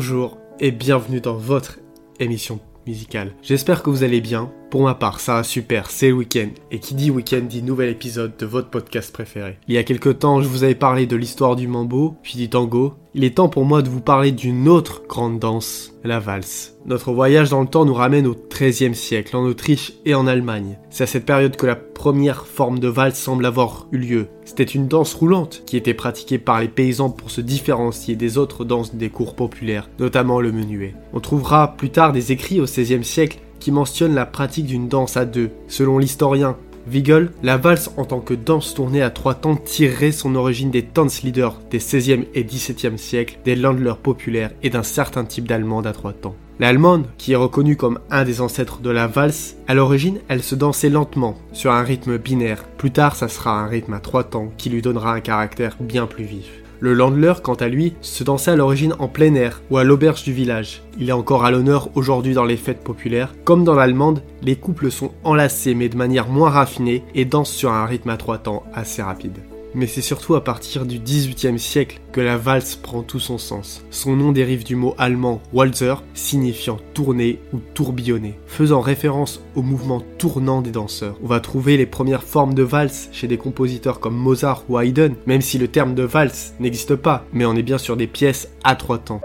Bonjour et bienvenue dans votre émission musicale. J'espère que vous allez bien. Pour ma part, ça va super, c'est le week-end. Et qui dit week-end dit nouvel épisode de votre podcast préféré. Il y a quelques temps, je vous avais parlé de l'histoire du mambo, puis du tango. Il est temps pour moi de vous parler d'une autre grande danse, la valse. Notre voyage dans le temps nous ramène au XIIIe siècle, en Autriche et en Allemagne. C'est à cette période que la première forme de valse semble avoir eu lieu. C'était une danse roulante qui était pratiquée par les paysans pour se différencier des autres danses des cours populaires, notamment le menuet. On trouvera plus tard des écrits au XVIe siècle qui mentionne la pratique d'une danse à deux. Selon l'historien Wiegel, la valse en tant que danse tournée à trois temps tirerait son origine des Tanzlieder des 16e et 17e siècles, des Landlers populaires et d'un certain type d'allemande à trois temps. L'allemande, qui est reconnue comme un des ancêtres de la valse, à l'origine, elle se dansait lentement, sur un rythme binaire. Plus tard, ça sera un rythme à trois temps qui lui donnera un caractère bien plus vif. Le Landler, quant à lui, se dansait à l'origine en plein air ou à l'auberge du village. Il est encore à l'honneur aujourd'hui dans les fêtes populaires. Comme dans l'allemande, les couples sont enlacés mais de manière moins raffinée et dansent sur un rythme à trois temps assez rapide mais c'est surtout à partir du XVIIIe siècle que la valse prend tout son sens. Son nom dérive du mot allemand Walzer, signifiant tourner ou tourbillonner, faisant référence au mouvement tournant des danseurs. On va trouver les premières formes de valse chez des compositeurs comme Mozart ou Haydn, même si le terme de valse n'existe pas, mais on est bien sur des pièces à trois temps.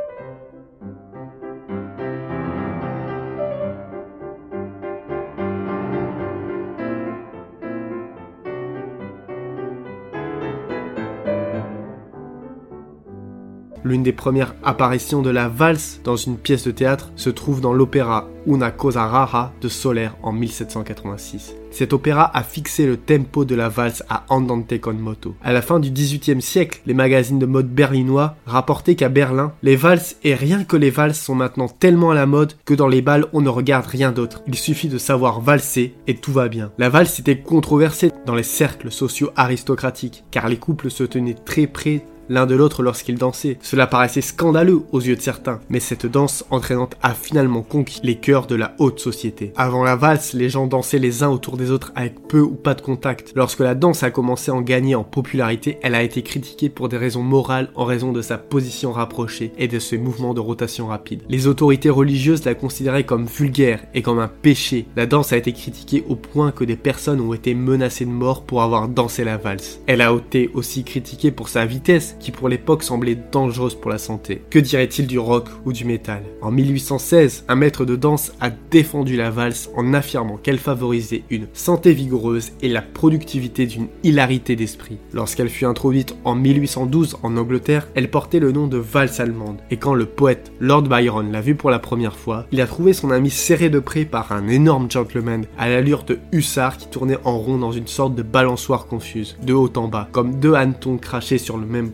L'une des premières apparitions de la valse dans une pièce de théâtre se trouve dans l'opéra Una cosa rara de Soler en 1786. Cet opéra a fixé le tempo de la valse à Andante con moto. À la fin du XVIIIe siècle, les magazines de mode berlinois rapportaient qu'à Berlin, les valses et rien que les valses sont maintenant tellement à la mode que dans les balles on ne regarde rien d'autre. Il suffit de savoir valser et tout va bien. La valse était controversée dans les cercles sociaux aristocratiques car les couples se tenaient très près l'un de l'autre lorsqu'ils dansaient. Cela paraissait scandaleux aux yeux de certains, mais cette danse entraînante a finalement conquis les cœurs de la haute société. Avant la valse, les gens dansaient les uns autour des autres avec peu ou pas de contact. Lorsque la danse a commencé à en gagner en popularité, elle a été critiquée pour des raisons morales en raison de sa position rapprochée et de ses mouvements de rotation rapide. Les autorités religieuses la considéraient comme vulgaire et comme un péché. La danse a été critiquée au point que des personnes ont été menacées de mort pour avoir dansé la valse. Elle a été aussi critiquée pour sa vitesse qui pour l'époque semblait dangereuse pour la santé. Que dirait-il du rock ou du métal? En 1816, un maître de danse a défendu la valse en affirmant qu'elle favorisait une santé vigoureuse et la productivité d'une hilarité d'esprit. Lorsqu'elle fut introduite en 1812 en Angleterre, elle portait le nom de valse allemande. Et quand le poète Lord Byron l'a vue pour la première fois, il a trouvé son ami serré de près par un énorme gentleman à l'allure de hussard qui tournait en rond dans une sorte de balançoire confuse, de haut en bas, comme deux hannetons crachés sur le même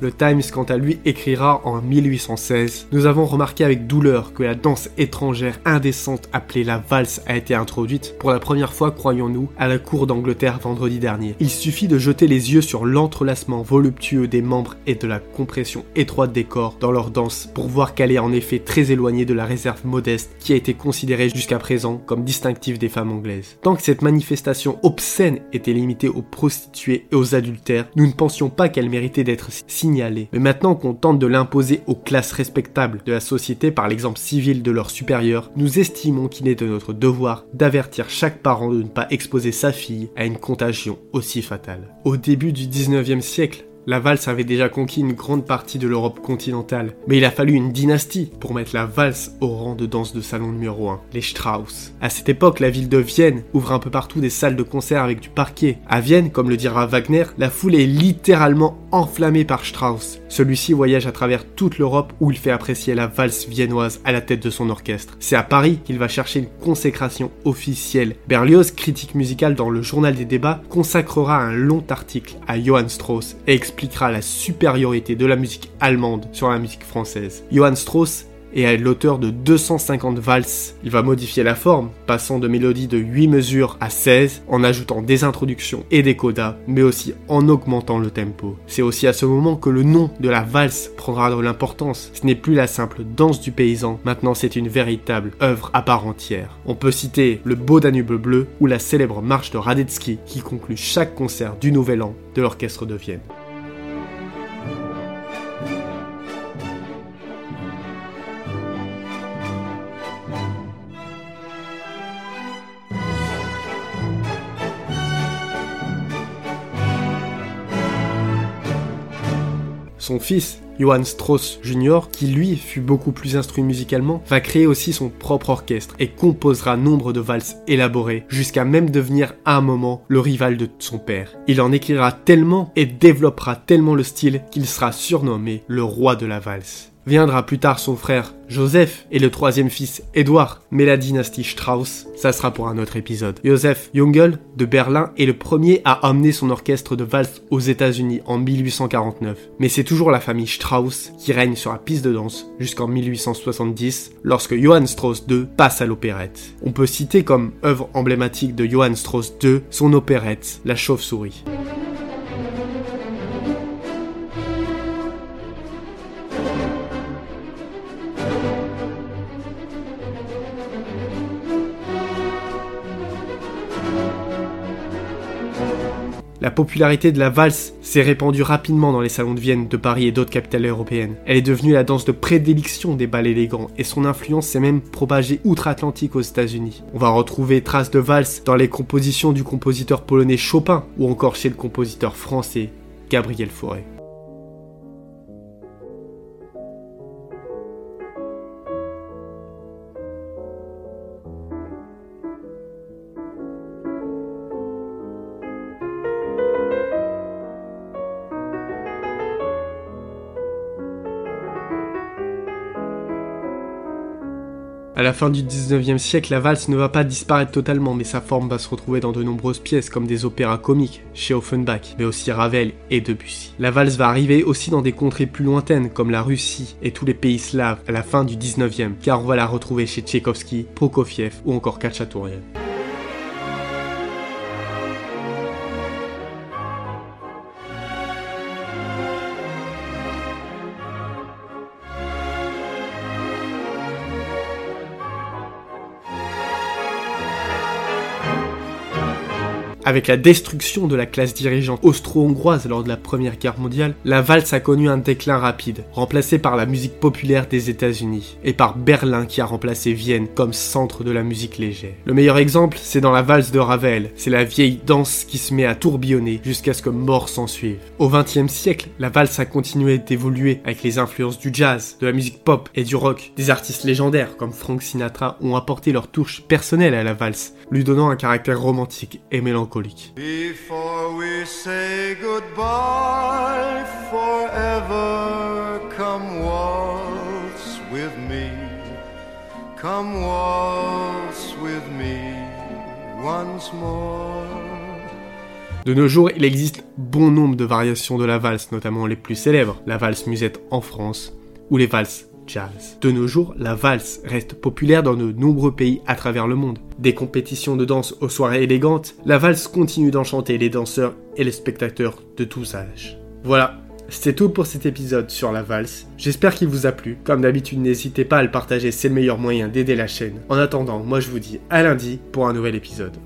le Times, quant à lui, écrira en 1816 Nous avons remarqué avec douleur que la danse étrangère indécente appelée la valse a été introduite pour la première fois, croyons-nous, à la cour d'Angleterre vendredi dernier. Il suffit de jeter les yeux sur l'entrelacement voluptueux des membres et de la compression étroite des corps dans leur danse pour voir qu'elle est en effet très éloignée de la réserve modeste qui a été considérée jusqu'à présent comme distinctive des femmes anglaises. Tant que cette manifestation obscène était limitée aux prostituées et aux adultères, nous ne pensions pas qu'elle méritait d'être signalé. Mais maintenant qu'on tente de l'imposer aux classes respectables de la société par l'exemple civil de leurs supérieurs, nous estimons qu'il est de notre devoir d'avertir chaque parent de ne pas exposer sa fille à une contagion aussi fatale. Au début du 19e siècle, la valse avait déjà conquis une grande partie de l'Europe continentale, mais il a fallu une dynastie pour mettre la valse au rang de danse de salon numéro 1, les Strauss. À cette époque, la ville de Vienne ouvre un peu partout des salles de concert avec du parquet. À Vienne, comme le dira Wagner, la foule est littéralement enflammée par Strauss. Celui-ci voyage à travers toute l'Europe où il fait apprécier la valse viennoise à la tête de son orchestre. C'est à Paris qu'il va chercher une consécration officielle. Berlioz, critique musical dans le journal des débats, consacrera un long article à Johann Strauss expliquera la supériorité de la musique allemande sur la musique française. Johann Strauss est l'auteur de 250 valses. Il va modifier la forme, passant de mélodies de 8 mesures à 16, en ajoutant des introductions et des codas, mais aussi en augmentant le tempo. C'est aussi à ce moment que le nom de la valse prendra de l'importance. Ce n'est plus la simple danse du paysan, maintenant c'est une véritable œuvre à part entière. On peut citer le Beau Danube bleu ou la célèbre marche de Radetzky qui conclut chaque concert du Nouvel An de l'orchestre de Vienne. Son fils, Johann Strauss Jr., qui lui fut beaucoup plus instruit musicalement, va créer aussi son propre orchestre et composera nombre de valses élaborées, jusqu'à même devenir à un moment le rival de son père. Il en écrira tellement et développera tellement le style qu'il sera surnommé le roi de la valse. Viendra plus tard son frère Joseph et le troisième fils Édouard, mais la dynastie Strauss, ça sera pour un autre épisode. Joseph Jungel de Berlin est le premier à amener son orchestre de valse aux États-Unis en 1849, mais c'est toujours la famille Strauss qui règne sur la piste de danse jusqu'en 1870 lorsque Johann Strauss II passe à l'opérette. On peut citer comme œuvre emblématique de Johann Strauss II son opérette La Chauve-souris. La popularité de la valse s'est répandue rapidement dans les salons de Vienne, de Paris et d'autres capitales européennes. Elle est devenue la danse de prédilection des bals élégants et son influence s'est même propagée outre-Atlantique aux États-Unis. On va retrouver traces de valse dans les compositions du compositeur polonais Chopin ou encore chez le compositeur français Gabriel Fauré. À la fin du 19e siècle, la valse ne va pas disparaître totalement, mais sa forme va se retrouver dans de nombreuses pièces comme des opéras comiques chez Offenbach, mais aussi Ravel et Debussy. La valse va arriver aussi dans des contrées plus lointaines comme la Russie et tous les pays slaves à la fin du 19e, car on va la retrouver chez Tchaïkovski, Prokofiev ou encore Khatchatourian. Avec la destruction de la classe dirigeante austro-hongroise lors de la Première Guerre mondiale, la valse a connu un déclin rapide, remplacé par la musique populaire des États-Unis, et par Berlin qui a remplacé Vienne comme centre de la musique légère. Le meilleur exemple, c'est dans la valse de Ravel, c'est la vieille danse qui se met à tourbillonner jusqu'à ce que mort s'en suive. Au XXe siècle, la valse a continué d'évoluer avec les influences du jazz, de la musique pop et du rock. Des artistes légendaires comme Frank Sinatra ont apporté leur touche personnelle à la valse, lui donnant un caractère romantique et mélancolique. Before we say goodbye forever, come waltz with me, come waltz with me once more. De nos jours, il existe bon nombre de variations de la valse, notamment les plus célèbres, la valse musette en France ou les valses De nos jours, la valse reste populaire dans de nombreux pays à travers le monde. Des compétitions de danse aux soirées élégantes, la valse continue d'enchanter les danseurs et les spectateurs de tous âges. Voilà, c'est tout pour cet épisode sur la valse. J'espère qu'il vous a plu. Comme d'habitude, n'hésitez pas à le partager, c'est le meilleur moyen d'aider la chaîne. En attendant, moi je vous dis à lundi pour un nouvel épisode.